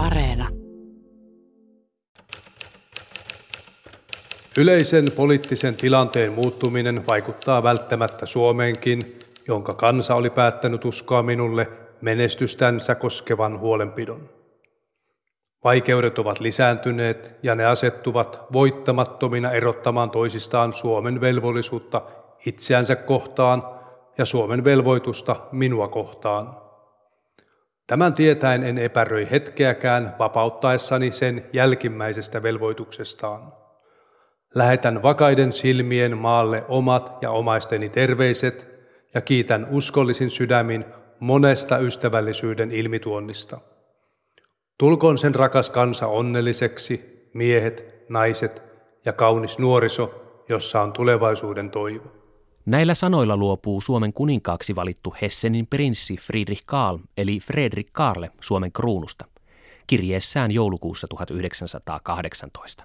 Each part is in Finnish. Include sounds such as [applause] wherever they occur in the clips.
Areena. Yleisen poliittisen tilanteen muuttuminen vaikuttaa välttämättä Suomeenkin, jonka kansa oli päättänyt uskoa minulle menestystänsä koskevan huolenpidon. Vaikeudet ovat lisääntyneet ja ne asettuvat voittamattomina erottamaan toisistaan Suomen velvollisuutta itseänsä kohtaan ja Suomen velvoitusta minua kohtaan. Tämän tietäen en epäröi hetkeäkään vapauttaessani sen jälkimmäisestä velvoituksestaan. Lähetän vakaiden silmien maalle omat ja omaisteni terveiset ja kiitän uskollisin sydämin monesta ystävällisyyden ilmituonnista. Tulkoon sen rakas kansa onnelliseksi, miehet, naiset ja kaunis nuoriso, jossa on tulevaisuuden toivo. Näillä sanoilla luopuu Suomen kuninkaaksi valittu Hessenin prinssi Friedrich Karl eli Fredrik Karle Suomen kruunusta kirjeessään joulukuussa 1918.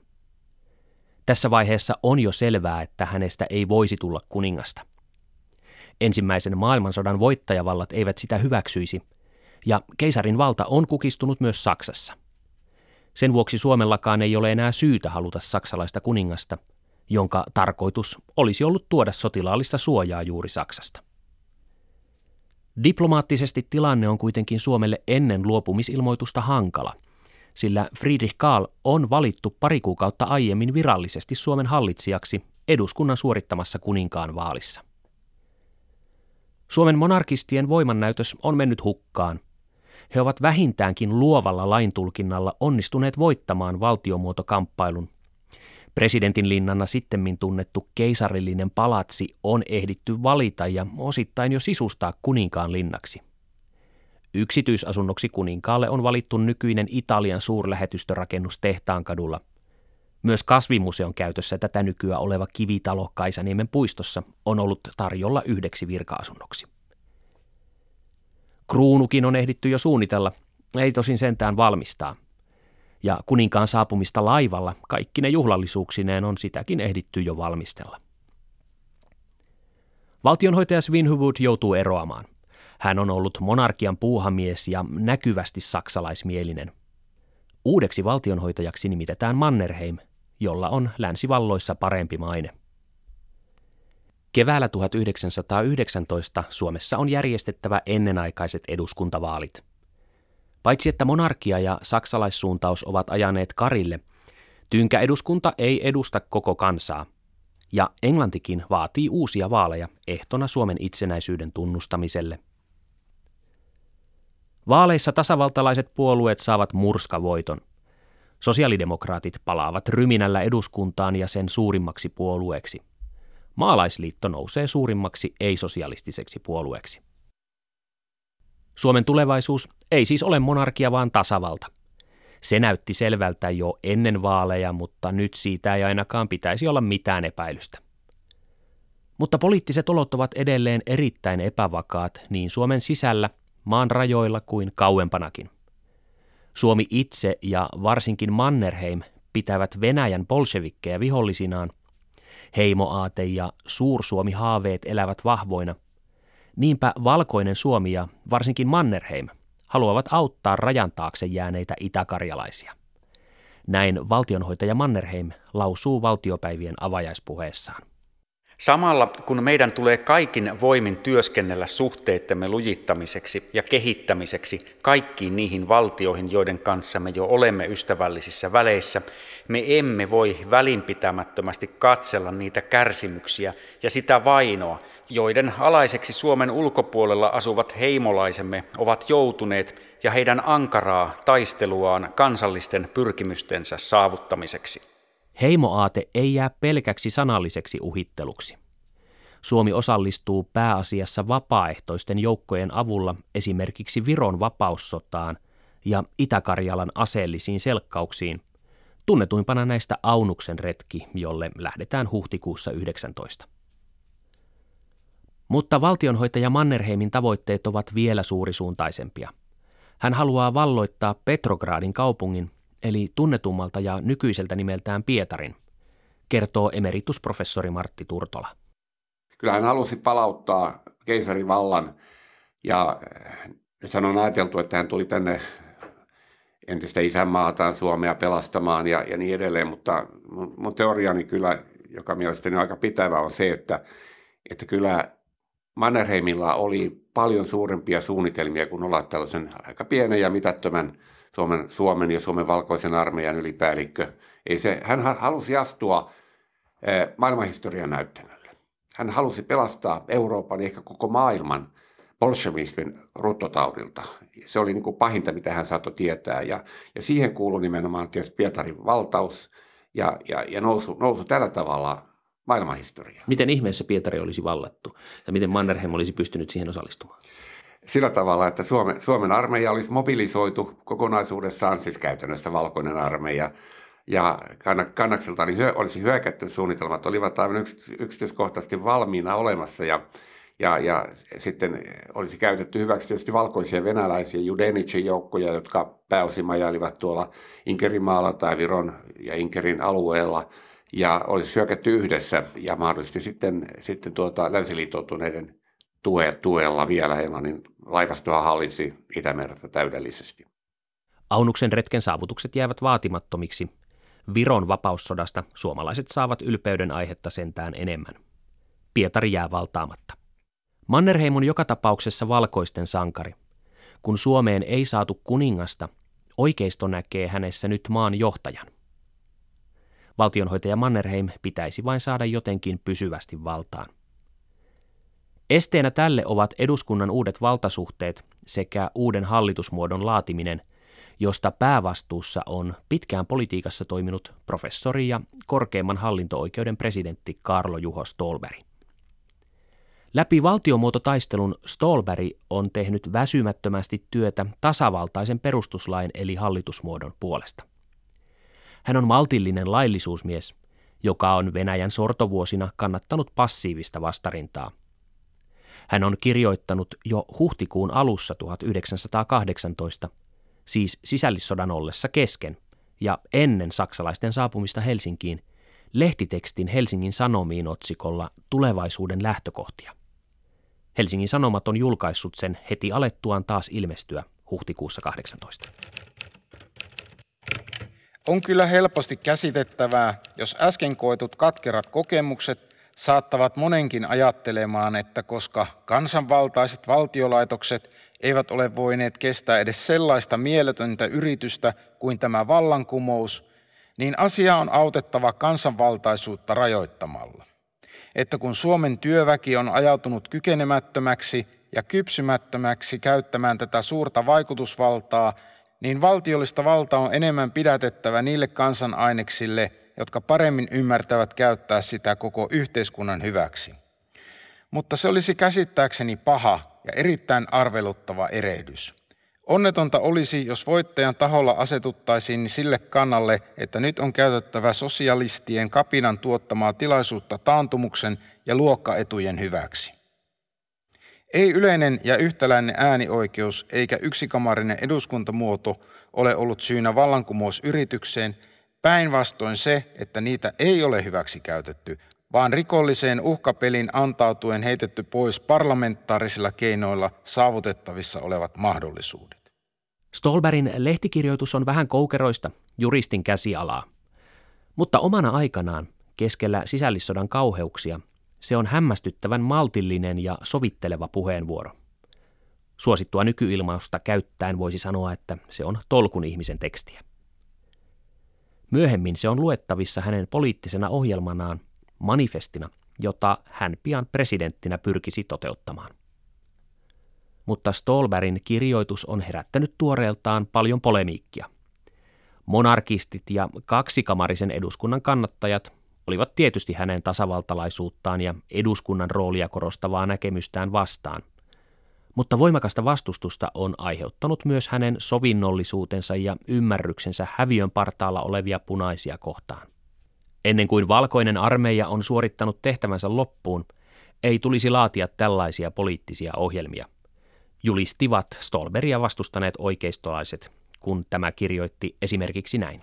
Tässä vaiheessa on jo selvää, että hänestä ei voisi tulla kuningasta. Ensimmäisen maailmansodan voittajavallat eivät sitä hyväksyisi, ja keisarin valta on kukistunut myös Saksassa. Sen vuoksi Suomellakaan ei ole enää syytä haluta saksalaista kuningasta, jonka tarkoitus olisi ollut tuoda sotilaallista suojaa juuri Saksasta. Diplomaattisesti tilanne on kuitenkin Suomelle ennen luopumisilmoitusta hankala – sillä Friedrich Karl on valittu pari kuukautta aiemmin virallisesti Suomen hallitsijaksi eduskunnan suorittamassa kuninkaan vaalissa. Suomen monarkistien voimannäytös on mennyt hukkaan. He ovat vähintäänkin luovalla laintulkinnalla onnistuneet voittamaan valtiomuotokamppailun. Presidentin linnana sittemmin tunnettu keisarillinen palatsi on ehditty valita ja osittain jo sisustaa kuninkaan linnaksi. Yksityisasunnoksi kuninkaalle on valittu nykyinen Italian suurlähetystörakennus Tehtaankadulla. Myös kasvimuseon käytössä tätä nykyä oleva kivitalo Kaisaniemen puistossa on ollut tarjolla yhdeksi virkaasunnoksi. Kruunukin on ehditty jo suunnitella, ei tosin sentään valmistaa. Ja kuninkaan saapumista laivalla kaikki ne juhlallisuuksineen on sitäkin ehditty jo valmistella. Valtionhoitaja Svinhuvud joutuu eroamaan. Hän on ollut monarkian puuhamies ja näkyvästi saksalaismielinen. Uudeksi valtionhoitajaksi nimitetään Mannerheim, jolla on länsivalloissa parempi maine. Keväällä 1919 Suomessa on järjestettävä ennenaikaiset eduskuntavaalit. Paitsi että monarkia ja saksalaissuuntaus ovat ajaneet karille, tynkä eduskunta ei edusta koko kansaa. Ja Englantikin vaatii uusia vaaleja ehtona Suomen itsenäisyyden tunnustamiselle – Vaaleissa tasavaltalaiset puolueet saavat murskavoiton. Sosiaalidemokraatit palaavat ryminällä eduskuntaan ja sen suurimmaksi puolueeksi. Maalaisliitto nousee suurimmaksi ei-sosialistiseksi puolueeksi. Suomen tulevaisuus ei siis ole monarkia, vaan tasavalta. Se näytti selvältä jo ennen vaaleja, mutta nyt siitä ei ainakaan pitäisi olla mitään epäilystä. Mutta poliittiset olot ovat edelleen erittäin epävakaat niin Suomen sisällä maan rajoilla kuin kauempanakin. Suomi itse ja varsinkin Mannerheim pitävät Venäjän bolshevikkejä vihollisinaan. Heimoaate ja Suursuomi-haaveet elävät vahvoina. Niinpä valkoinen Suomi ja varsinkin Mannerheim haluavat auttaa rajan taakse jääneitä itäkarjalaisia. Näin valtionhoitaja Mannerheim lausuu valtiopäivien avajaispuheessaan. Samalla kun meidän tulee kaikin voimin työskennellä suhteittemme lujittamiseksi ja kehittämiseksi kaikkiin niihin valtioihin, joiden kanssa me jo olemme ystävällisissä väleissä, me emme voi välinpitämättömästi katsella niitä kärsimyksiä ja sitä vainoa, joiden alaiseksi Suomen ulkopuolella asuvat heimolaisemme ovat joutuneet ja heidän ankaraa taisteluaan kansallisten pyrkimystensä saavuttamiseksi. Heimoaate ei jää pelkäksi sanalliseksi uhitteluksi. Suomi osallistuu pääasiassa vapaaehtoisten joukkojen avulla esimerkiksi Viron vapaussotaan ja Itä-Karjalan aseellisiin selkkauksiin, tunnetuimpana näistä Aunuksen retki, jolle lähdetään huhtikuussa 19. Mutta valtionhoitaja Mannerheimin tavoitteet ovat vielä suurisuuntaisempia. Hän haluaa valloittaa Petrogradin kaupungin eli tunnetummalta ja nykyiseltä nimeltään Pietarin, kertoo emeritusprofessori Martti Turtola. Kyllä hän halusi palauttaa keisarin vallan ja eh, nyt hän on ajateltu, että hän tuli tänne entistä isänmaataan Suomea pelastamaan ja, ja niin edelleen, mutta mun, mun teoriani kyllä, joka mielestäni on aika pitävä, on se, että, että kyllä Mannerheimilla oli paljon suurempia suunnitelmia kuin olla tällaisen aika pienen ja mitättömän Suomen, Suomen ja Suomen valkoisen armeijan ylipäällikkö. Ei se, hän halusi astua eh, maailmanhistorian näyttämölle. Hän halusi pelastaa Euroopan ja ehkä koko maailman bolshevismin ruttotaudilta. Se oli niin kuin pahinta, mitä hän saattoi tietää. Ja, ja siihen kuului nimenomaan tietysti Pietarin valtaus ja, ja, ja nousu, nousu tällä tavalla maailmanhistoriaan. Miten ihmeessä Pietari olisi vallattu ja miten Mannerheim olisi pystynyt siihen osallistumaan? Sillä tavalla, että Suomen, Suomen armeija olisi mobilisoitu kokonaisuudessaan, siis käytännössä valkoinen armeija, ja kannakselta niin hyö, olisi hyökätty suunnitelmat, olivat aivan yksityiskohtaisesti valmiina olemassa, ja ja, ja sitten olisi käytetty hyväksi tietysti valkoisia venäläisiä Judenicin joukkoja, jotka pääosin majailivat tuolla Inkerinmaalla tai Viron ja Inkerin alueella. Ja olisi hyökätty yhdessä ja mahdollisesti sitten, sitten tuota länsiliittoutuneiden tue, tuella vielä Englannin laivastoa hallitsi Itämerta täydellisesti. Aunuksen retken saavutukset jäävät vaatimattomiksi. Viron vapaussodasta suomalaiset saavat ylpeyden aihetta sentään enemmän. Pietari jää valtaamatta. Mannerheim on joka tapauksessa valkoisten sankari. Kun Suomeen ei saatu kuningasta, oikeisto näkee hänessä nyt maan johtajan. Valtionhoitaja Mannerheim pitäisi vain saada jotenkin pysyvästi valtaan. Esteenä tälle ovat eduskunnan uudet valtasuhteet sekä uuden hallitusmuodon laatiminen, josta päävastuussa on pitkään politiikassa toiminut professori ja korkeimman hallinto-oikeuden presidentti Karlo Juho Stolberg. Läpi valtiomuototaistelun Stolberg on tehnyt väsymättömästi työtä tasavaltaisen perustuslain eli hallitusmuodon puolesta. Hän on maltillinen laillisuusmies, joka on Venäjän sortovuosina kannattanut passiivista vastarintaa. Hän on kirjoittanut jo huhtikuun alussa 1918, siis sisällissodan ollessa kesken ja ennen saksalaisten saapumista Helsinkiin, lehtitekstin Helsingin Sanomiin otsikolla Tulevaisuuden lähtökohtia. Helsingin Sanomat on julkaissut sen heti alettuaan taas ilmestyä huhtikuussa 18. On kyllä helposti käsitettävää, jos äsken koetut katkerat kokemukset saattavat monenkin ajattelemaan, että koska kansanvaltaiset valtiolaitokset eivät ole voineet kestää edes sellaista mieletöntä yritystä kuin tämä vallankumous, niin asia on autettava kansanvaltaisuutta rajoittamalla. Että kun Suomen työväki on ajautunut kykenemättömäksi ja kypsymättömäksi käyttämään tätä suurta vaikutusvaltaa, niin valtiollista valtaa on enemmän pidätettävä niille kansanaineksille, jotka paremmin ymmärtävät käyttää sitä koko yhteiskunnan hyväksi. Mutta se olisi käsittääkseni paha ja erittäin arveluttava erehdys. Onnetonta olisi, jos voittajan taholla asetuttaisiin sille kannalle, että nyt on käytettävä sosialistien kapinan tuottamaa tilaisuutta taantumuksen ja luokkaetujen hyväksi. Ei yleinen ja yhtäläinen äänioikeus eikä yksikamarinen eduskuntamuoto ole ollut syynä vallankumousyritykseen, päinvastoin se, että niitä ei ole hyväksi käytetty, vaan rikolliseen uhkapelin antautuen heitetty pois parlamentaarisilla keinoilla saavutettavissa olevat mahdollisuudet. Stolberin lehtikirjoitus on vähän koukeroista, juristin käsialaa. Mutta omana aikanaan, keskellä sisällissodan kauheuksia, se on hämmästyttävän maltillinen ja sovitteleva puheenvuoro. Suosittua nykyilmausta käyttäen voisi sanoa, että se on tolkun ihmisen tekstiä. Myöhemmin se on luettavissa hänen poliittisena ohjelmanaan manifestina, jota hän pian presidenttinä pyrkisi toteuttamaan. Mutta Stolberin kirjoitus on herättänyt tuoreeltaan paljon polemiikkia. Monarkistit ja kaksikamarisen eduskunnan kannattajat olivat tietysti hänen tasavaltalaisuuttaan ja eduskunnan roolia korostavaa näkemystään vastaan. Mutta voimakasta vastustusta on aiheuttanut myös hänen sovinnollisuutensa ja ymmärryksensä häviön partaalla olevia punaisia kohtaan. Ennen kuin valkoinen armeija on suorittanut tehtävänsä loppuun, ei tulisi laatia tällaisia poliittisia ohjelmia. Julistivat Stolberia vastustaneet oikeistolaiset, kun tämä kirjoitti esimerkiksi näin.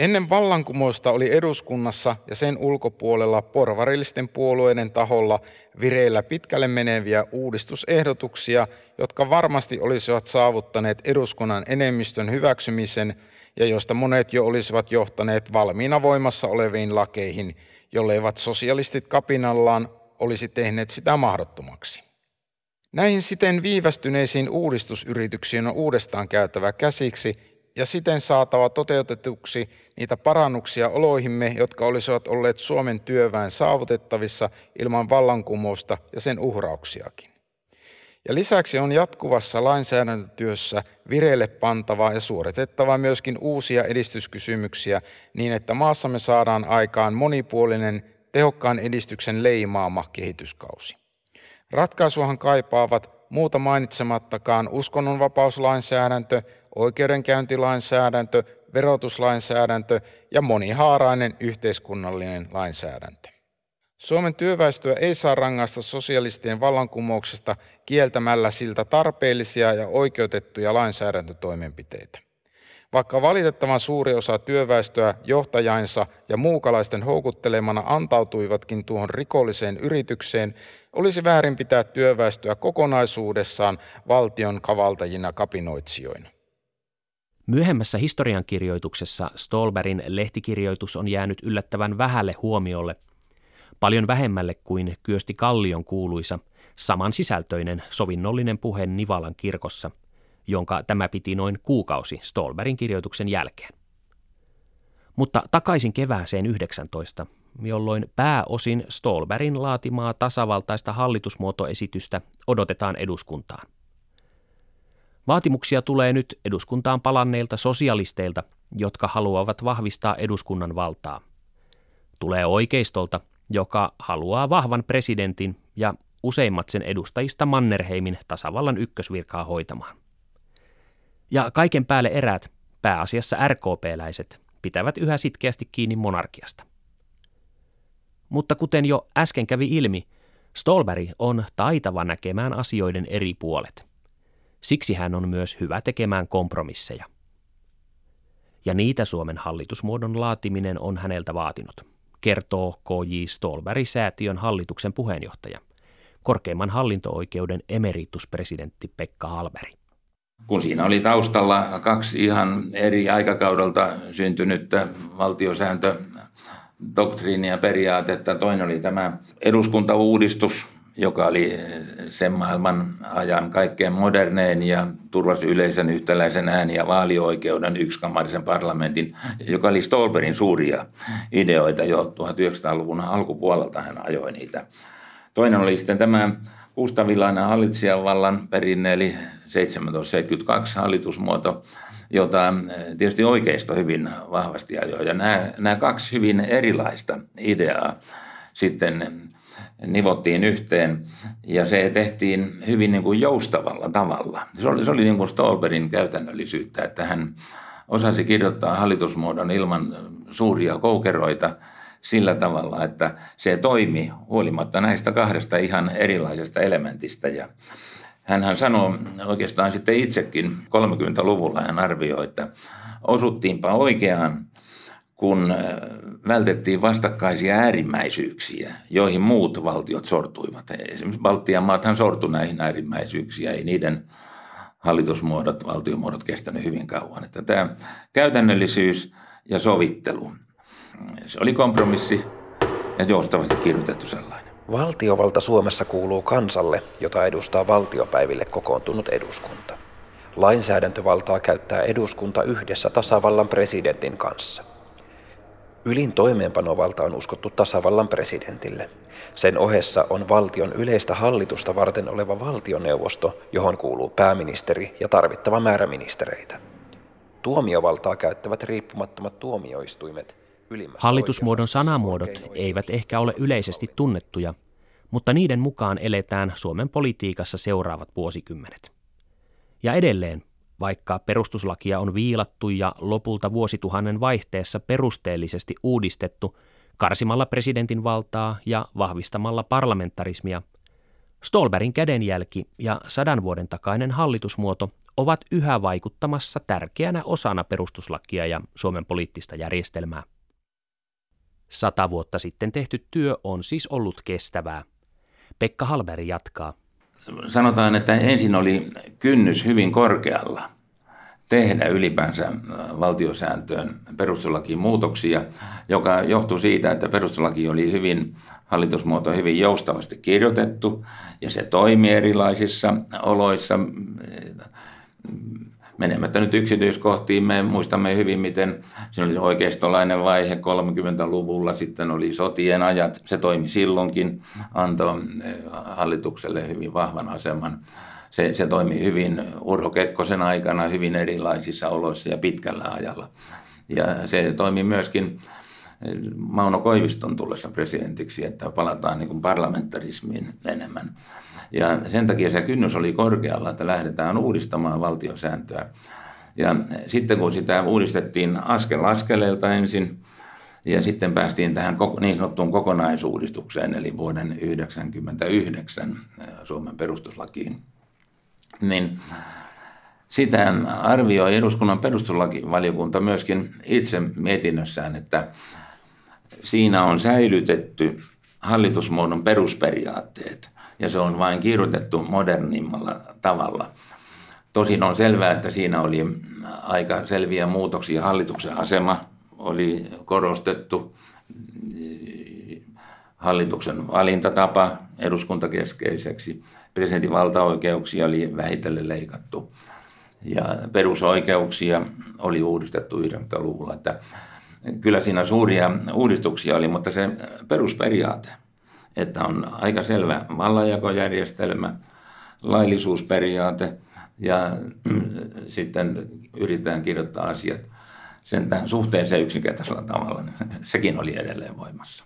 Ennen vallankumousta oli eduskunnassa ja sen ulkopuolella porvarillisten puolueiden taholla vireillä pitkälle meneviä uudistusehdotuksia, jotka varmasti olisivat saavuttaneet eduskunnan enemmistön hyväksymisen ja joista monet jo olisivat johtaneet valmiina voimassa oleviin lakeihin, jolleivat sosialistit kapinallaan olisi tehneet sitä mahdottomaksi. Näihin siten viivästyneisiin uudistusyrityksiin on uudestaan käytävä käsiksi ja siten saatava toteutetuksi niitä parannuksia oloihimme, jotka olisivat olleet Suomen työväen saavutettavissa ilman vallankumousta ja sen uhrauksiakin. Ja lisäksi on jatkuvassa lainsäädäntötyössä vireille pantava ja suoritettava myöskin uusia edistyskysymyksiä niin, että maassamme saadaan aikaan monipuolinen, tehokkaan edistyksen leimaama kehityskausi. Ratkaisuhan kaipaavat muuta mainitsemattakaan uskonnonvapauslainsäädäntö, oikeudenkäyntilainsäädäntö, verotuslainsäädäntö ja monihaarainen yhteiskunnallinen lainsäädäntö. Suomen työväestöä ei saa rangaista sosialistien vallankumouksesta kieltämällä siltä tarpeellisia ja oikeutettuja lainsäädäntötoimenpiteitä. Vaikka valitettavan suuri osa työväestöä johtajainsa ja muukalaisten houkuttelemana antautuivatkin tuohon rikolliseen yritykseen, olisi väärin pitää työväestöä kokonaisuudessaan valtion kavaltajina kapinoitsijoina. Myöhemmässä historiankirjoituksessa Stolberin lehtikirjoitus on jäänyt yllättävän vähälle huomiolle, paljon vähemmälle kuin Kyösti Kallion kuuluisa samansisältöinen sovinnollinen puhe Nivalan kirkossa, jonka tämä piti noin kuukausi Stolberin kirjoituksen jälkeen. Mutta takaisin kevääseen 19, jolloin pääosin Stolberin laatimaa tasavaltaista hallitusmuotoesitystä odotetaan eduskuntaan. Vaatimuksia tulee nyt eduskuntaan palanneilta sosialisteilta, jotka haluavat vahvistaa eduskunnan valtaa. Tulee oikeistolta, joka haluaa vahvan presidentin ja useimmat sen edustajista Mannerheimin tasavallan ykkösvirkaa hoitamaan. Ja kaiken päälle eräät, pääasiassa RKP-läiset, pitävät yhä sitkeästi kiinni monarkiasta. Mutta kuten jo äsken kävi ilmi, Stolberg on taitava näkemään asioiden eri puolet. Siksi hän on myös hyvä tekemään kompromisseja. Ja niitä Suomen hallitusmuodon laatiminen on häneltä vaatinut, kertoo K.J. Stolberg-säätiön hallituksen puheenjohtaja, korkeimman hallinto-oikeuden emerituspresidentti Pekka Halberi. Kun siinä oli taustalla kaksi ihan eri aikakaudelta syntynyttä valtiosääntö doktriinia periaatetta. Toinen oli tämä eduskuntauudistus, joka oli sen maailman ajan kaikkein modernein ja turvasi yleisen yhtäläisen ääni- ja vaalioikeuden yksikamarisen parlamentin, joka oli Stolberin suuria ideoita jo 1900-luvun alkupuolelta hän ajoi niitä. Toinen oli sitten tämä Kustavilainen hallitsijan vallan perinne, eli 1772 hallitusmuoto, jota eh, tietysti oikeisto hyvin vahvasti ajoi. Ja nämä, nämä kaksi hyvin erilaista ideaa sitten nivottiin yhteen ja se tehtiin hyvin niin kuin joustavalla tavalla. Se oli, se oli niin kuin Stolberin käytännöllisyyttä, että hän osasi kirjoittaa hallitusmuodon ilman suuria koukeroita sillä tavalla, että se toimi huolimatta näistä kahdesta ihan erilaisesta elementistä. Ja hän sanoi oikeastaan sitten itsekin 30-luvulla hän arvioi, että osuttiinpa oikeaan, kun äh, vältettiin vastakkaisia äärimmäisyyksiä, joihin muut valtiot sortuivat. Esimerkiksi Baltian maathan sortu näihin äärimmäisyyksiin, ei niiden hallitusmuodot, valtiomuodot kestänyt hyvin kauan. Että tämä käytännöllisyys ja sovittelu, se oli kompromissi ja joustavasti kirjoitettu sellainen. Valtiovalta Suomessa kuuluu kansalle, jota edustaa valtiopäiville kokoontunut eduskunta. Lainsäädäntövaltaa käyttää eduskunta yhdessä tasavallan presidentin kanssa. Ylin toimeenpanovalta on uskottu tasavallan presidentille. Sen ohessa on valtion yleistä hallitusta varten oleva valtioneuvosto, johon kuuluu pääministeri ja tarvittava määrä ministereitä. Tuomiovaltaa käyttävät riippumattomat tuomioistuimet – Hallitusmuodon sanamuodot eivät ehkä ole yleisesti tunnettuja, mutta niiden mukaan eletään Suomen politiikassa seuraavat vuosikymmenet. Ja edelleen, vaikka perustuslakia on viilattu ja lopulta vuosituhannen vaihteessa perusteellisesti uudistettu karsimalla presidentin valtaa ja vahvistamalla parlamentarismia, Stolberin kädenjälki ja sadan vuoden takainen hallitusmuoto ovat yhä vaikuttamassa tärkeänä osana perustuslakia ja Suomen poliittista järjestelmää. Sata vuotta sitten tehty työ on siis ollut kestävää. Pekka Halberi jatkaa. Sanotaan, että ensin oli kynnys hyvin korkealla tehdä ylipäänsä valtiosääntöön perustuslakiin muutoksia, joka johtui siitä, että perustuslaki oli hyvin, hallitusmuoto hyvin joustavasti kirjoitettu ja se toimi erilaisissa oloissa menemättä nyt yksityiskohtiin, me muistamme hyvin, miten se oli oikeistolainen vaihe 30-luvulla, sitten oli sotien ajat, se toimi silloinkin, antoi eh, hallitukselle hyvin vahvan aseman. Se, se toimi hyvin Urho Kekkosen aikana hyvin erilaisissa oloissa ja pitkällä ajalla. Ja se toimi myöskin eh, Mauno Koiviston tullessa presidentiksi, että palataan niin kuin parlamentarismiin enemmän. Ja sen takia se kynnys oli korkealla, että lähdetään uudistamaan valtiosääntöä. Ja sitten kun sitä uudistettiin askel askeleelta ensin, ja sitten päästiin tähän niin sanottuun kokonaisuudistukseen, eli vuoden 1999 Suomen perustuslakiin, niin sitä arvioi eduskunnan perustuslakivaliokunta myöskin itse mietinnössään, että siinä on säilytetty hallitusmuodon perusperiaatteet ja se on vain kirjoitettu modernimmalla tavalla. Tosin on selvää, että siinä oli aika selviä muutoksia. Hallituksen asema oli korostettu, hallituksen valintatapa eduskuntakeskeiseksi, presidentin valtaoikeuksia oli vähitellen leikattu ja perusoikeuksia oli uudistettu 90-luvulla. Että kyllä siinä suuria uudistuksia oli, mutta se perusperiaate – että on aika selvä vallanjakojärjestelmä, laillisuusperiaate ja [clears throat] sitten yritetään kirjoittaa asiat sentään suhteeseen yksinkertaisella tavalla. [laughs] Sekin oli edelleen voimassa.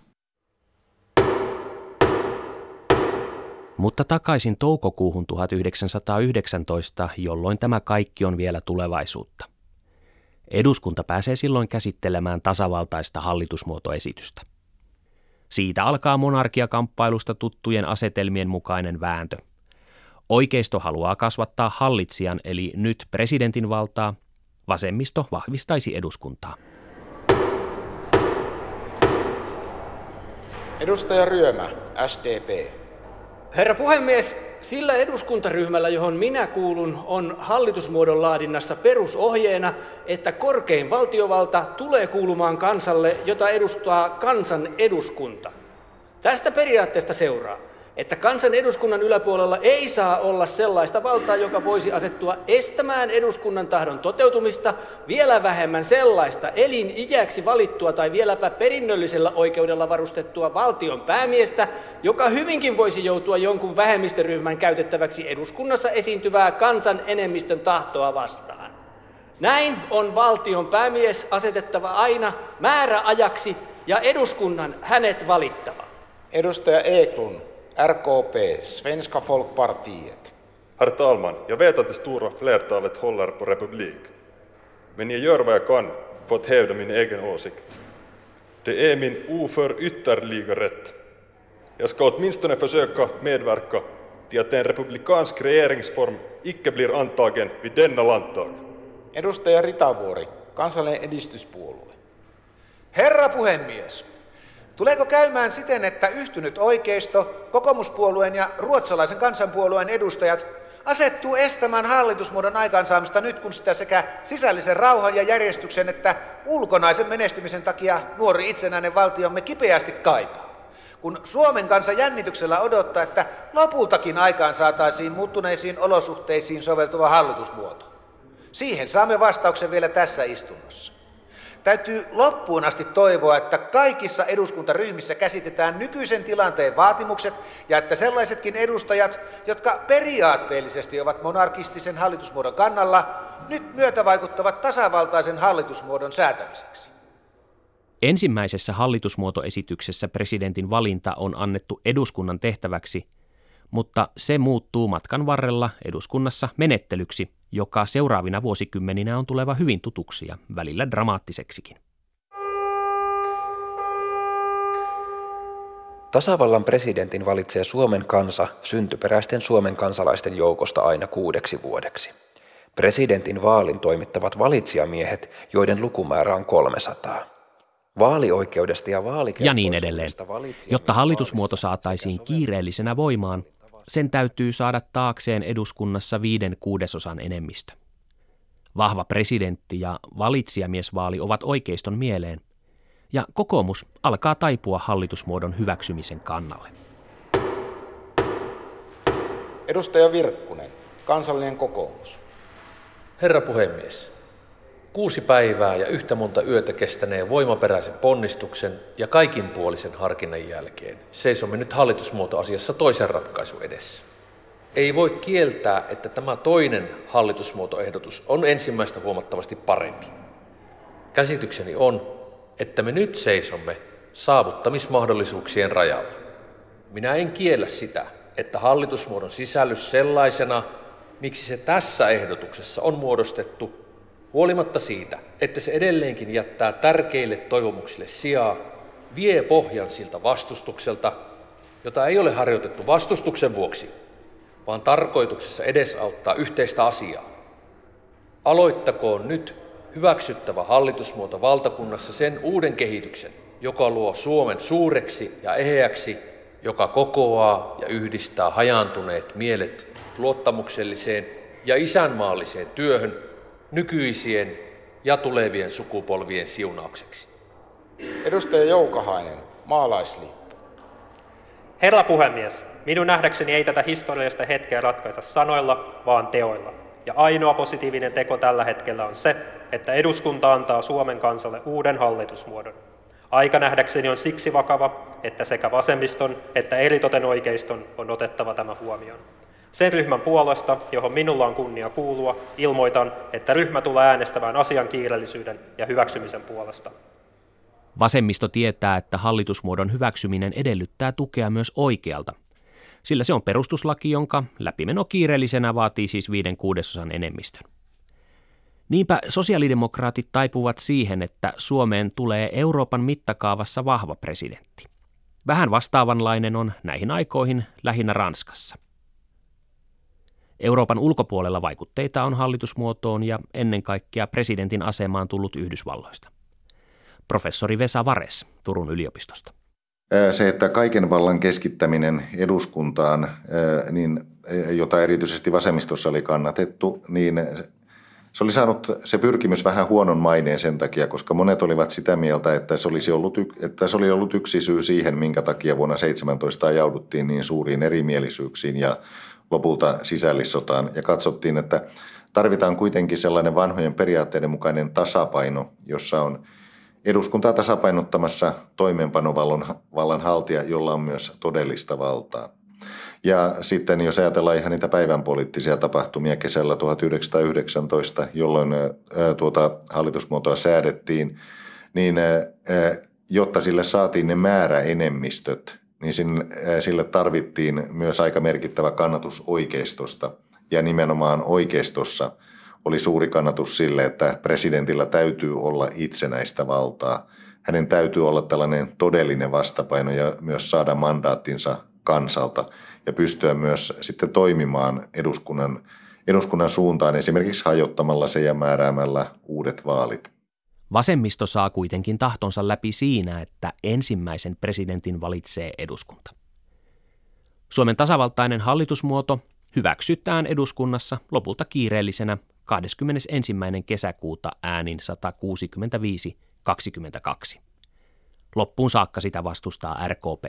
Mutta takaisin toukokuuhun 1919, jolloin tämä kaikki on vielä tulevaisuutta. Eduskunta pääsee silloin käsittelemään tasavaltaista hallitusmuotoesitystä. Siitä alkaa monarkiakamppailusta tuttujen asetelmien mukainen vääntö. Oikeisto haluaa kasvattaa hallitsijan eli nyt presidentin valtaa, vasemmisto vahvistaisi eduskuntaa. Edustaja Ryömä, SDP. Herra puhemies, sillä eduskuntaryhmällä, johon minä kuulun, on hallitusmuodon laadinnassa perusohjeena, että korkein valtiovalta tulee kuulumaan kansalle, jota edustaa kansan eduskunta. Tästä periaatteesta seuraa, että kansan eduskunnan yläpuolella ei saa olla sellaista valtaa, joka voisi asettua estämään eduskunnan tahdon toteutumista, vielä vähemmän sellaista eliniäksi valittua tai vieläpä perinnöllisellä oikeudella varustettua valtion päämiestä, joka hyvinkin voisi joutua jonkun vähemmistöryhmän käytettäväksi eduskunnassa esiintyvää kansan enemmistön tahtoa vastaan. Näin on valtion päämies asetettava aina määräajaksi ja eduskunnan hänet valittava. Edustaja Eklund, RKP, Svenska Folkpartiet. Herr talman, jag vet att det stora flertalet håller på republik. Men jag gör vad jag kan för att hävda min egen åsikt. Det är min oförytterliga rätt. Jag ska åtminstone försöka medverka till att en republikansk regeringsform icke blir antagen vid denna landtag. Edustaja Ritavuori, kansallinen edistyspuolue. Herra puhemies, Tuleeko käymään siten, että yhtynyt oikeisto, kokoomuspuolueen ja ruotsalaisen kansanpuolueen edustajat asettuu estämään hallitusmuodon aikaansaamista nyt, kun sitä sekä sisällisen rauhan ja järjestyksen että ulkonaisen menestymisen takia nuori itsenäinen valtiomme kipeästi kaipaa? Kun Suomen kansa jännityksellä odottaa, että lopultakin aikaan saataisiin muuttuneisiin olosuhteisiin soveltuva hallitusmuoto. Siihen saamme vastauksen vielä tässä istunnossa. Täytyy loppuun asti toivoa, että kaikissa eduskuntaryhmissä käsitetään nykyisen tilanteen vaatimukset ja että sellaisetkin edustajat, jotka periaatteellisesti ovat monarkistisen hallitusmuodon kannalla, nyt myötävaikuttavat tasavaltaisen hallitusmuodon säätämiseksi. Ensimmäisessä hallitusmuotoesityksessä presidentin valinta on annettu eduskunnan tehtäväksi, mutta se muuttuu matkan varrella eduskunnassa menettelyksi, joka seuraavina vuosikymmeninä on tuleva hyvin tutuksi ja välillä dramaattiseksikin. Tasavallan presidentin valitsee Suomen kansa syntyperäisten Suomen kansalaisten joukosta aina kuudeksi vuodeksi. Presidentin vaalin toimittavat valitsijamiehet, joiden lukumäärä on 300. Vaalioikeudesta ja Ja niin edelleen. Jotta hallitusmuoto saataisiin kiireellisenä voimaan, sen täytyy saada taakseen eduskunnassa viiden kuudesosan enemmistö. Vahva presidentti ja valitsijamiesvaali ovat oikeiston mieleen, ja kokoomus alkaa taipua hallitusmuodon hyväksymisen kannalle. Edustaja Virkkunen, kansallinen kokoomus. Herra puhemies, kuusi päivää ja yhtä monta yötä kestäneen voimaperäisen ponnistuksen ja kaikinpuolisen harkinnan jälkeen seisomme nyt hallitusmuotoasiassa toisen ratkaisun edessä. Ei voi kieltää, että tämä toinen hallitusmuotoehdotus on ensimmäistä huomattavasti parempi. Käsitykseni on, että me nyt seisomme saavuttamismahdollisuuksien rajalla. Minä en kiellä sitä, että hallitusmuodon sisällys sellaisena, miksi se tässä ehdotuksessa on muodostettu, huolimatta siitä, että se edelleenkin jättää tärkeille toivomuksille sijaa, vie pohjan siltä vastustukselta, jota ei ole harjoitettu vastustuksen vuoksi, vaan tarkoituksessa edesauttaa yhteistä asiaa. Aloittakoon nyt hyväksyttävä hallitusmuoto valtakunnassa sen uuden kehityksen, joka luo Suomen suureksi ja eheäksi, joka kokoaa ja yhdistää hajaantuneet mielet luottamukselliseen ja isänmaalliseen työhön nykyisien ja tulevien sukupolvien siunaukseksi. Edustaja Joukahainen, Maalaisliitto. Herra puhemies, minun nähdäkseni ei tätä historiallista hetkeä ratkaisa sanoilla, vaan teoilla. Ja ainoa positiivinen teko tällä hetkellä on se, että eduskunta antaa Suomen kansalle uuden hallitusmuodon. Aika nähdäkseni on siksi vakava, että sekä vasemmiston että eritoten oikeiston on otettava tämä huomioon. Sen ryhmän puolesta, johon minulla on kunnia kuulua, ilmoitan, että ryhmä tulee äänestämään asian kiireellisyyden ja hyväksymisen puolesta. Vasemmisto tietää, että hallitusmuodon hyväksyminen edellyttää tukea myös oikealta, sillä se on perustuslaki, jonka läpimeno kiireellisenä vaatii siis viiden kuudesosan enemmistön. Niinpä sosiaalidemokraatit taipuvat siihen, että Suomeen tulee Euroopan mittakaavassa vahva presidentti. Vähän vastaavanlainen on näihin aikoihin lähinnä Ranskassa. Euroopan ulkopuolella vaikutteita on hallitusmuotoon ja ennen kaikkea presidentin asemaan tullut Yhdysvalloista. Professori Vesa Vares Turun yliopistosta. Se, että kaiken vallan keskittäminen eduskuntaan, niin, jota erityisesti vasemmistossa oli kannatettu, niin se oli saanut se pyrkimys vähän huonon maineen sen takia, koska monet olivat sitä mieltä, että se, olisi ollut, että se oli ollut yksi syy siihen, minkä takia vuonna 17 ajauduttiin niin suuriin erimielisyyksiin ja lopulta sisällissotaan. Ja katsottiin, että tarvitaan kuitenkin sellainen vanhojen periaatteiden mukainen tasapaino, jossa on eduskuntaa tasapainottamassa toimeenpanovallan vallan haltija, jolla on myös todellista valtaa. Ja sitten jos ajatellaan ihan niitä päivän poliittisia tapahtumia kesällä 1919, jolloin tuota hallitusmuotoa säädettiin, niin jotta sille saatiin ne määräenemmistöt, niin sille tarvittiin myös aika merkittävä kannatus oikeistosta. Ja nimenomaan oikeistossa oli suuri kannatus sille, että presidentillä täytyy olla itsenäistä valtaa. Hänen täytyy olla tällainen todellinen vastapaino ja myös saada mandaattinsa kansalta ja pystyä myös sitten toimimaan eduskunnan, eduskunnan suuntaan esimerkiksi hajottamalla se ja määräämällä uudet vaalit. Vasemmisto saa kuitenkin tahtonsa läpi siinä, että ensimmäisen presidentin valitsee eduskunta. Suomen tasavaltainen hallitusmuoto hyväksytään eduskunnassa lopulta kiireellisenä 21. kesäkuuta äänin 165-22. Loppuun saakka sitä vastustaa RKP.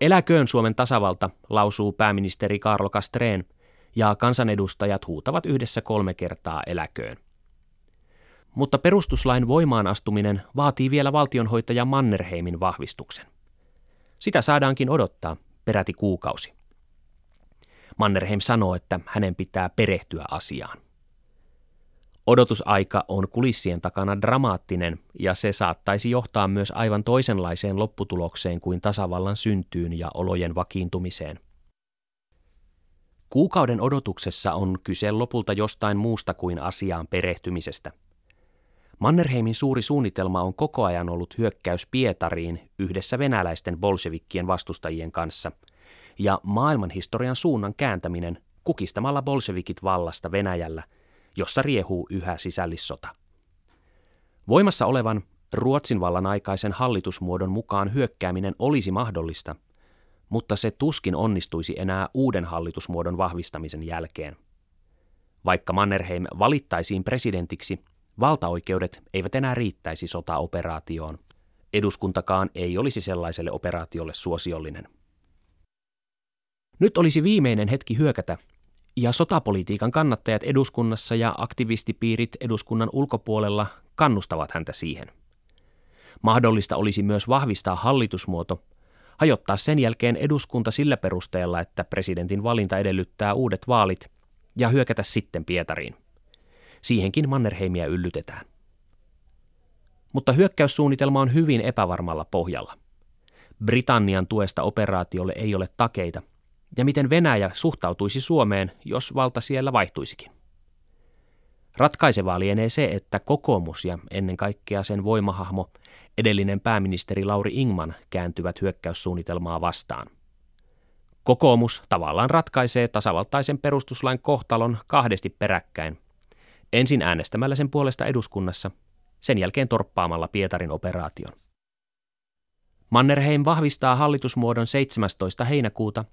Eläköön Suomen tasavalta, lausuu pääministeri Karlo Kastreen, ja kansanedustajat huutavat yhdessä kolme kertaa eläköön. Mutta perustuslain voimaan astuminen vaatii vielä valtionhoitaja Mannerheimin vahvistuksen. Sitä saadaankin odottaa peräti kuukausi. Mannerheim sanoo, että hänen pitää perehtyä asiaan. Odotusaika on kulissien takana dramaattinen ja se saattaisi johtaa myös aivan toisenlaiseen lopputulokseen kuin tasavallan syntyyn ja olojen vakiintumiseen. Kuukauden odotuksessa on kyse lopulta jostain muusta kuin asiaan perehtymisestä. Mannerheimin suuri suunnitelma on koko ajan ollut hyökkäys Pietariin yhdessä venäläisten bolshevikkien vastustajien kanssa ja maailmanhistorian suunnan kääntäminen kukistamalla bolshevikit vallasta Venäjällä, jossa riehuu yhä sisällissota. Voimassa olevan Ruotsin vallan aikaisen hallitusmuodon mukaan hyökkääminen olisi mahdollista, mutta se tuskin onnistuisi enää uuden hallitusmuodon vahvistamisen jälkeen. Vaikka Mannerheim valittaisiin presidentiksi, valtaoikeudet eivät enää riittäisi sotaoperaatioon. Eduskuntakaan ei olisi sellaiselle operaatiolle suosiollinen. Nyt olisi viimeinen hetki hyökätä, ja sotapolitiikan kannattajat eduskunnassa ja aktivistipiirit eduskunnan ulkopuolella kannustavat häntä siihen. Mahdollista olisi myös vahvistaa hallitusmuoto, hajottaa sen jälkeen eduskunta sillä perusteella, että presidentin valinta edellyttää uudet vaalit ja hyökätä sitten Pietariin. Siihenkin Mannerheimia yllytetään. Mutta hyökkäyssuunnitelma on hyvin epävarmalla pohjalla. Britannian tuesta operaatiolle ei ole takeita, ja miten Venäjä suhtautuisi Suomeen, jos valta siellä vaihtuisikin. Ratkaisevaa lienee se, että kokoomus ja ennen kaikkea sen voimahahmo, edellinen pääministeri Lauri Ingman, kääntyvät hyökkäyssuunnitelmaa vastaan. Kokoomus tavallaan ratkaisee tasavaltaisen perustuslain kohtalon kahdesti peräkkäin. Ensin äänestämällä sen puolesta eduskunnassa, sen jälkeen torppaamalla Pietarin operaation. Mannerheim vahvistaa hallitusmuodon 17. heinäkuuta,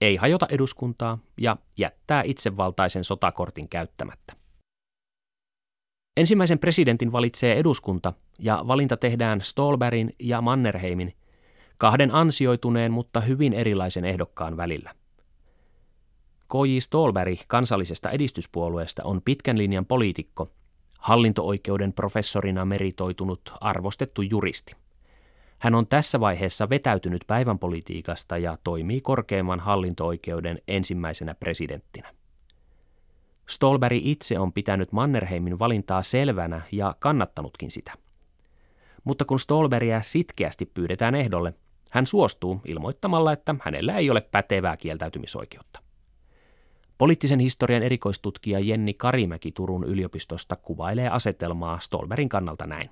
ei hajota eduskuntaa ja jättää itsevaltaisen sotakortin käyttämättä. Ensimmäisen presidentin valitsee eduskunta ja valinta tehdään Stolberin ja Mannerheimin, kahden ansioituneen, mutta hyvin erilaisen ehdokkaan välillä. K.J. Stolberg kansallisesta edistyspuolueesta on pitkän linjan poliitikko, hallinto-oikeuden professorina meritoitunut arvostettu juristi. Hän on tässä vaiheessa vetäytynyt päivänpolitiikasta ja toimii korkeimman hallinto-oikeuden ensimmäisenä presidenttinä. Stolberg itse on pitänyt Mannerheimin valintaa selvänä ja kannattanutkin sitä. Mutta kun Stolberia sitkeästi pyydetään ehdolle, hän suostuu ilmoittamalla, että hänellä ei ole pätevää kieltäytymisoikeutta. Poliittisen historian erikoistutkija Jenni Karimäki Turun yliopistosta kuvailee asetelmaa Stolberin kannalta näin.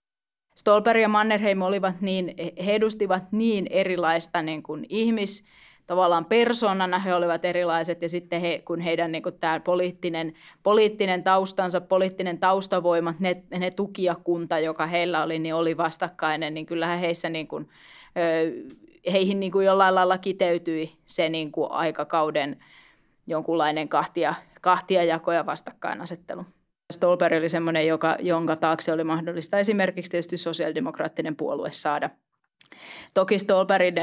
Stolberg ja Mannerheim olivat niin, he edustivat niin erilaista niin kuin ihmis, tavallaan persoonana he olivat erilaiset ja sitten he, kun heidän niin kuin tämä poliittinen, poliittinen taustansa, poliittinen taustavoimat, ne, ne tukijakunta, joka heillä oli, niin oli vastakkainen, niin kyllähän heissä niin kuin, heihin niin kuin jollain lailla kiteytyi se niin kuin aikakauden jonkunlainen kahtia, kahtia jako ja vastakkainasettelu. Stolper oli semmoinen, joka, jonka taakse oli mahdollista esimerkiksi tietysti sosiaalidemokraattinen puolue saada. Toki Stolperin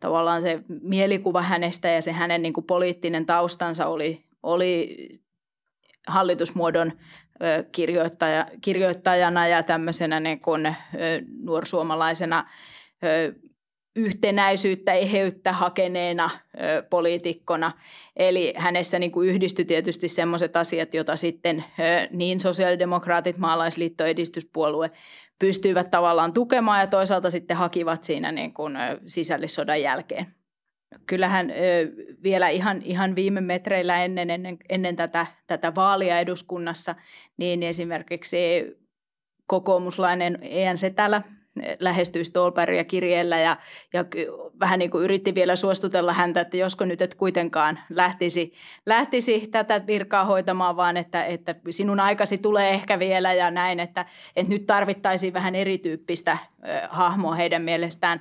tavallaan se mielikuva hänestä ja se hänen niin kuin poliittinen taustansa oli, oli hallitusmuodon kirjoittaja, kirjoittajana ja tämmöisenä niin kuin nuorsuomalaisena yhtenäisyyttä, eheyttä hakeneena ö, poliitikkona. Eli hänessä niin kuin yhdistyi tietysti sellaiset asiat, joita sitten ö, niin sosiaalidemokraatit, maalaisliitto, edistyspuolue pystyivät tavallaan tukemaan ja toisaalta sitten hakivat siinä niin kuin, sisällissodan jälkeen. Kyllähän vielä ihan, ihan viime metreillä ennen, ennen, ennen tätä, tätä vaalia eduskunnassa, niin esimerkiksi kokoomuslainen EN Setälä lähestyi Stolperia kirjeellä ja, ja vähän niin kuin yritti vielä suostutella häntä, että josko nyt et kuitenkaan lähtisi, lähtisi tätä virkaa hoitamaan, vaan että, että sinun aikasi tulee ehkä vielä ja näin, että, että nyt tarvittaisiin vähän erityyppistä hahmoa heidän mielestään.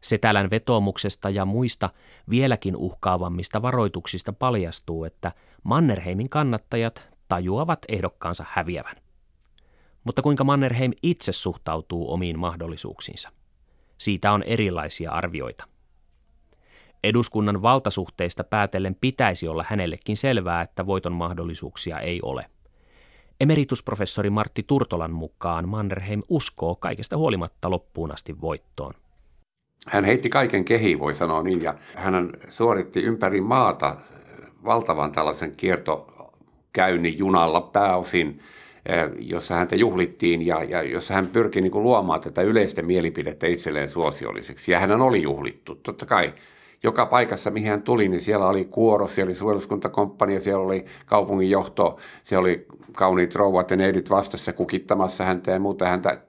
Setälän vetoomuksesta ja muista vieläkin uhkaavammista varoituksista paljastuu, että Mannerheimin kannattajat tajuavat ehdokkaansa häviävän mutta kuinka Mannerheim itse suhtautuu omiin mahdollisuuksiinsa. Siitä on erilaisia arvioita. Eduskunnan valtasuhteista päätellen pitäisi olla hänellekin selvää, että voiton mahdollisuuksia ei ole. Emeritusprofessori Martti Turtolan mukaan Mannerheim uskoo kaikesta huolimatta loppuun asti voittoon. Hän heitti kaiken kehiin, voi sanoa niin, ja hän suoritti ympäri maata valtavan tällaisen kiertokäynnin junalla pääosin jossa häntä juhlittiin ja, ja jossa hän pyrki niin kuin luomaan tätä yleistä mielipidettä itselleen suosiolliseksi. Ja hän oli juhlittu, totta kai. joka paikassa, mihin hän tuli, niin siellä oli kuoro, siellä oli suojeluskuntakomppania, siellä oli kaupunginjohto, siellä oli kauniit rouvat ja neidit vastassa kukittamassa häntä ja muuta. Häntä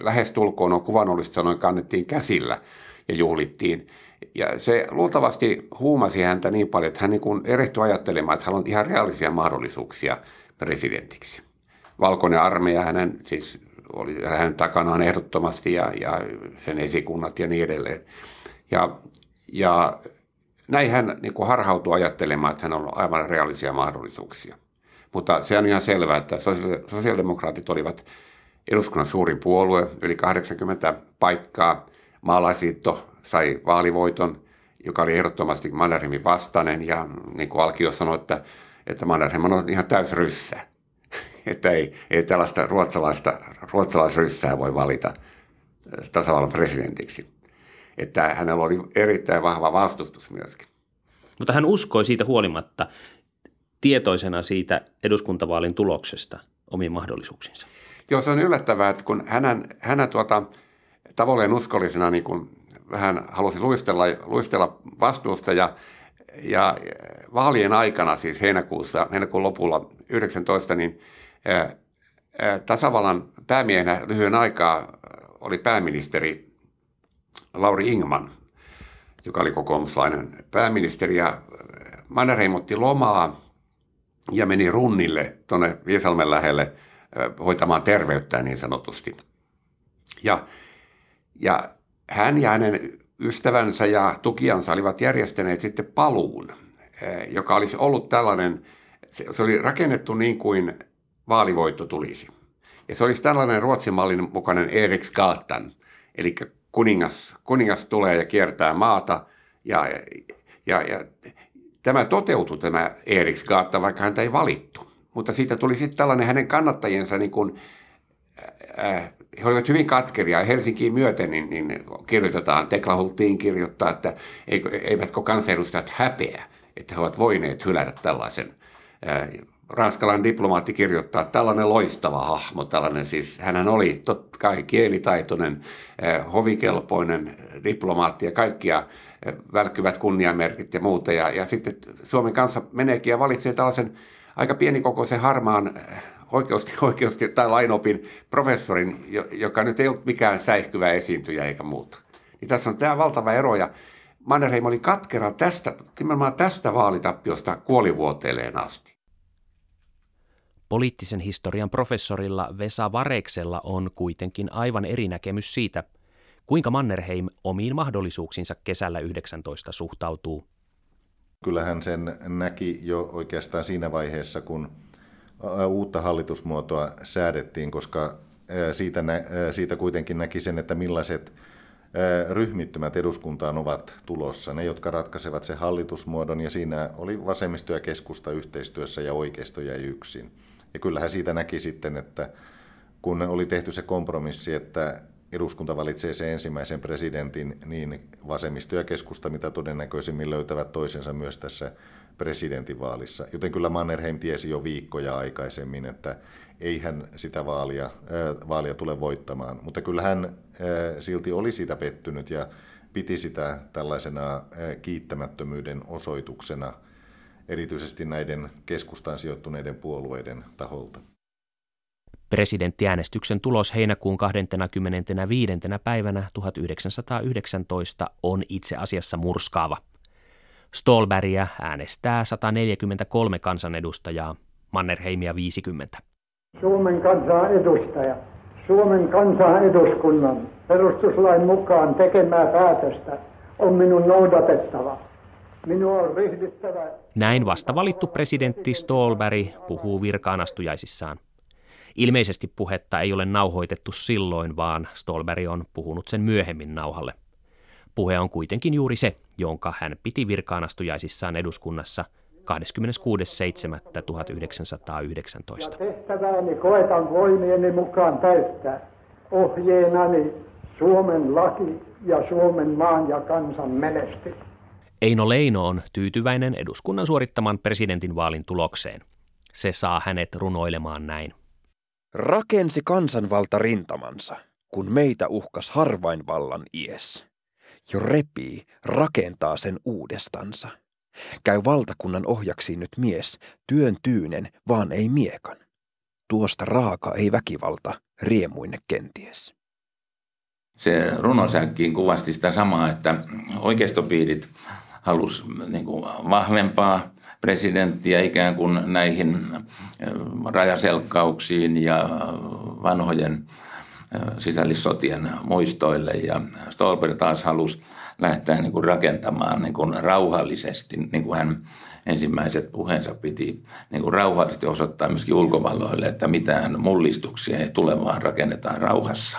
lähestulkoon on kuvannollista sanoen kannettiin käsillä ja juhlittiin. Ja se luultavasti huumasi häntä niin paljon, että hän niin erehtyi ajattelemaan, että hän on ihan reaalisia mahdollisuuksia presidentiksi. Valkoinen armeija hänen, siis oli hänen takanaan ehdottomasti ja, ja sen esikunnat ja niin edelleen. Ja, ja näin hän niin kuin harhautui ajattelemaan, että hän on aivan reaalisia mahdollisuuksia. Mutta se on ihan selvää, että sosiaalidemokraatit olivat eduskunnan suurin puolue, yli 80 paikkaa. Maalaisliitto sai vaalivoiton, joka oli ehdottomasti Mannerheimin vastainen. Ja niin kuin Alkio sanoi, että, että Mannerheim on ihan täys ryssä. Että ei, ei tällaista ruotsalaista, ruotsalaisryssää voi valita tasavallan presidentiksi. Että hänellä oli erittäin vahva vastustus myöskin. Mutta hän uskoi siitä huolimatta tietoisena siitä eduskuntavaalin tuloksesta omiin mahdollisuuksiinsa. Joo, se on yllättävää, että kun hänen, hänen tuota, tavallaan uskollisena niin kuin vähän halusi luistella, luistella vastuusta ja, ja vaalien aikana, siis heinäkuussa, heinäkuun lopulla 19, niin tasavallan päämiehenä lyhyen aikaa oli pääministeri Lauri Ingman, joka oli kokoomuslainen pääministeri ja Mannerheim otti lomaa ja meni runnille tuonne Viesalmen lähelle hoitamaan terveyttä niin sanotusti. Ja, ja hän ja hänen ystävänsä ja tukiansa olivat järjestäneet sitten paluun, joka olisi ollut tällainen, se oli rakennettu niin kuin vaalivoitto tulisi. Ja se olisi tällainen Ruotsin mallin mukainen Erik Skaattan, eli kuningas, kuningas tulee ja kiertää maata ja, ja, ja tämä toteutui tämä Erik Skaatta, vaikka häntä ei valittu. Mutta siitä tuli sitten tällainen hänen kannattajiensa niin kuin, äh, he olivat hyvin katkeria. Helsinkiin myöten niin, niin kirjoitetaan, Tekla Hultiin kirjoittaa, että eivätkö kansanedustajat häpeä, että he ovat voineet hylätä tällaisen. Äh, ranskalainen diplomaatti kirjoittaa, että tällainen loistava hahmo, tällainen siis, hänhän oli totta kai kielitaitoinen, äh, hovikelpoinen diplomaatti ja kaikkia äh, välkkyvät kunniamerkit ja muuta. Ja, ja sitten Suomen kanssa meneekin ja valitsee tällaisen aika pienikokoisen harmaan oikeusti, oikeusti [laughs] tai lainopin professorin, joka nyt ei ollut mikään säihkyvä esiintyjä eikä muuta. Niin tässä on tämä valtava ero ja Mannerheim oli katkera tästä, nimenomaan tästä vaalitappiosta kuolivuoteelleen asti. Poliittisen historian professorilla Vesa Vareksella on kuitenkin aivan eri näkemys siitä, kuinka Mannerheim omiin mahdollisuuksiinsa kesällä 19 suhtautuu. Kyllähän sen näki jo oikeastaan siinä vaiheessa, kun uutta hallitusmuotoa säädettiin, koska siitä, siitä kuitenkin näki sen, että millaiset ryhmittymät eduskuntaan ovat tulossa. Ne, jotka ratkaisevat sen hallitusmuodon, ja siinä oli vasemmisto ja keskusta yhteistyössä ja oikeisto jäi yksin. Ja kyllähän siitä näki sitten, että kun oli tehty se kompromissi, että eduskunta valitsee sen ensimmäisen presidentin, niin vasemmisto ja keskusta mitä todennäköisimmin löytävät toisensa myös tässä presidentinvaalissa. Joten kyllä Mannerheim tiesi jo viikkoja aikaisemmin, että ei hän sitä vaalia, äh, vaalia tule voittamaan. Mutta kyllä hän äh, silti oli siitä pettynyt ja piti sitä tällaisena äh, kiittämättömyyden osoituksena erityisesti näiden keskustaan sijoittuneiden puolueiden taholta. Presidenttiäänestyksen tulos heinäkuun 25. päivänä 1919 on itse asiassa murskaava. Stolbergia äänestää 143 kansanedustajaa, Mannerheimia 50. Suomen kansan edustaja, Suomen kansan eduskunnan perustuslain mukaan tekemää päätöstä on minun noudatettava. Minua on ryhdyttävä... Näin vasta valittu presidentti Stolberg puhuu virkaanastujaisissaan. Ilmeisesti puhetta ei ole nauhoitettu silloin, vaan Stolberg on puhunut sen myöhemmin nauhalle. Puhe on kuitenkin juuri se, jonka hän piti virkaanastujaisissaan eduskunnassa 26.7.1919. Tehtävääni koetan voimieni mukaan täyttää ohjeenani Suomen laki ja Suomen maan ja kansan menestys. Eino Leino on tyytyväinen eduskunnan suorittaman presidentinvaalin tulokseen. Se saa hänet runoilemaan näin. Rakensi kansanvalta rintamansa, kun meitä uhkas harvainvallan ies jo repii, rakentaa sen uudestansa. Käy valtakunnan ohjaksiin nyt mies, työn tyynen, vaan ei miekan. Tuosta raaka ei väkivalta, riemuinne kenties. Se runosäkkiin kuvasti sitä samaa, että oikeistopiirit halus niin kuin vahvempaa presidenttiä ikään kuin näihin rajaselkkauksiin ja vanhojen sisällissotien muistoille. Ja Stolper taas halusi lähteä niin kuin rakentamaan niin kuin rauhallisesti, niin kuin hän ensimmäiset puheensa piti niin kuin rauhallisesti osoittaa myöskin ulkovalloille, että mitään mullistuksia ei tule, vaan rakennetaan rauhassa.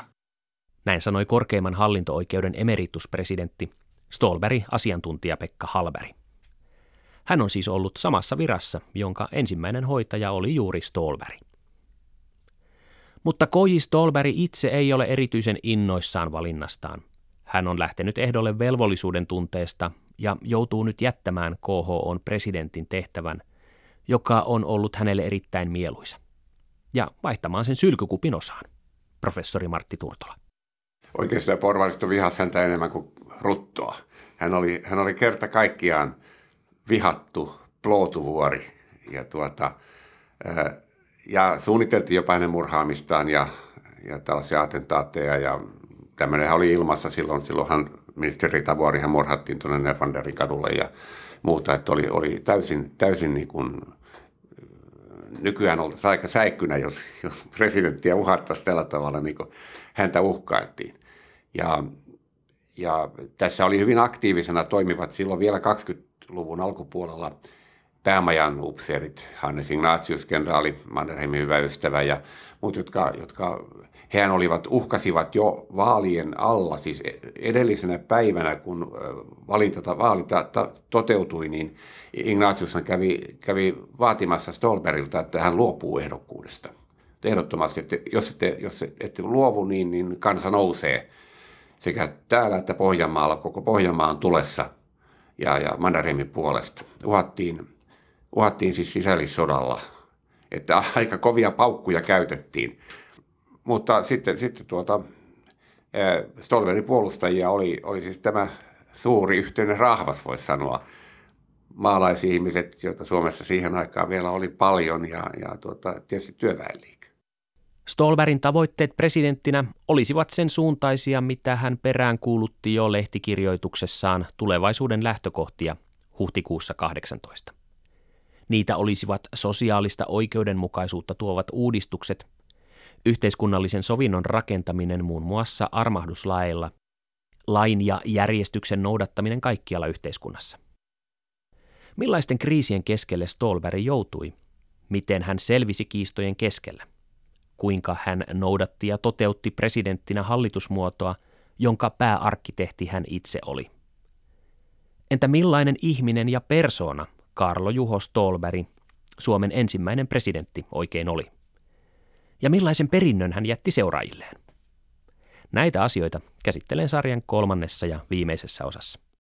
Näin sanoi korkeimman hallinto-oikeuden emerituspresidentti Stolberg asiantuntija Pekka Halberi. Hän on siis ollut samassa virassa, jonka ensimmäinen hoitaja oli juuri Stolberg. Mutta Koji Stolberg itse ei ole erityisen innoissaan valinnastaan. Hän on lähtenyt ehdolle velvollisuuden tunteesta ja joutuu nyt jättämään KHOn presidentin tehtävän, joka on ollut hänelle erittäin mieluisa. Ja vaihtamaan sen sylkykupin osaan. Professori Martti Turtola. Oikeisto ja porvaristo vihas häntä enemmän kuin ruttoa. Hän oli, hän oli kerta kaikkiaan vihattu plootuvuori. Ja, tuota, ja suunniteltiin jopa hänen murhaamistaan ja, ja tällaisia attentaatteja. Ja tämmöinen oli ilmassa silloin. Silloinhan ministeri Tavuorihan murhattiin tuonne Nervanderin kadulle ja muuta. Että oli, oli täysin, täysin niin kuin, nykyään oltaisiin aika säikkynä, jos, jos presidenttiä uhattaisiin tällä tavalla, niin kuin häntä uhkailtiin. Ja, ja tässä oli hyvin aktiivisena toimivat silloin vielä 20-luvun alkupuolella päämajan upseerit, Hannes Ignatius, kenraali Mannerheimin hyvä ystävä ja muut, jotka, jotka hehän olivat, uhkasivat jo vaalien alla, siis edellisenä päivänä, kun valinta, vaalinta toteutui, niin Ignatius kävi, kävi vaatimassa Stolberilta, että hän luopuu ehdokkuudesta. Ehdottomasti, että jos ette, jos ette luovu, niin, niin kansa nousee sekä täällä että Pohjanmaalla, koko Pohjanmaan tulessa ja, ja Mannerheimin puolesta. Uhattiin, uhattiin siis sisällissodalla, että [laughs] aika kovia paukkuja käytettiin. Mutta sitten, sitten tuota, Stolverin puolustajia oli, oli siis tämä suuri yhteinen rahvas, voisi sanoa. Maalaisihmiset, joita Suomessa siihen aikaan vielä oli paljon, ja, ja tuota, tietysti työväenliike. Stolberin tavoitteet presidenttinä olisivat sen suuntaisia, mitä hän perään kuulutti jo lehtikirjoituksessaan tulevaisuuden lähtökohtia huhtikuussa 18. Niitä olisivat sosiaalista oikeudenmukaisuutta tuovat uudistukset, yhteiskunnallisen sovinnon rakentaminen muun muassa armahduslaeilla, lain ja järjestyksen noudattaminen kaikkialla yhteiskunnassa. Millaisten kriisien keskelle Stolberg joutui? Miten hän selvisi kiistojen keskellä? Kuinka hän noudatti ja toteutti presidenttinä hallitusmuotoa, jonka pääarkkitehti hän itse oli. Entä millainen ihminen ja persona Karlo Juho Stolberg, Suomen ensimmäinen presidentti, oikein oli? Ja millaisen perinnön hän jätti seuraajilleen? Näitä asioita käsittelen sarjan kolmannessa ja viimeisessä osassa.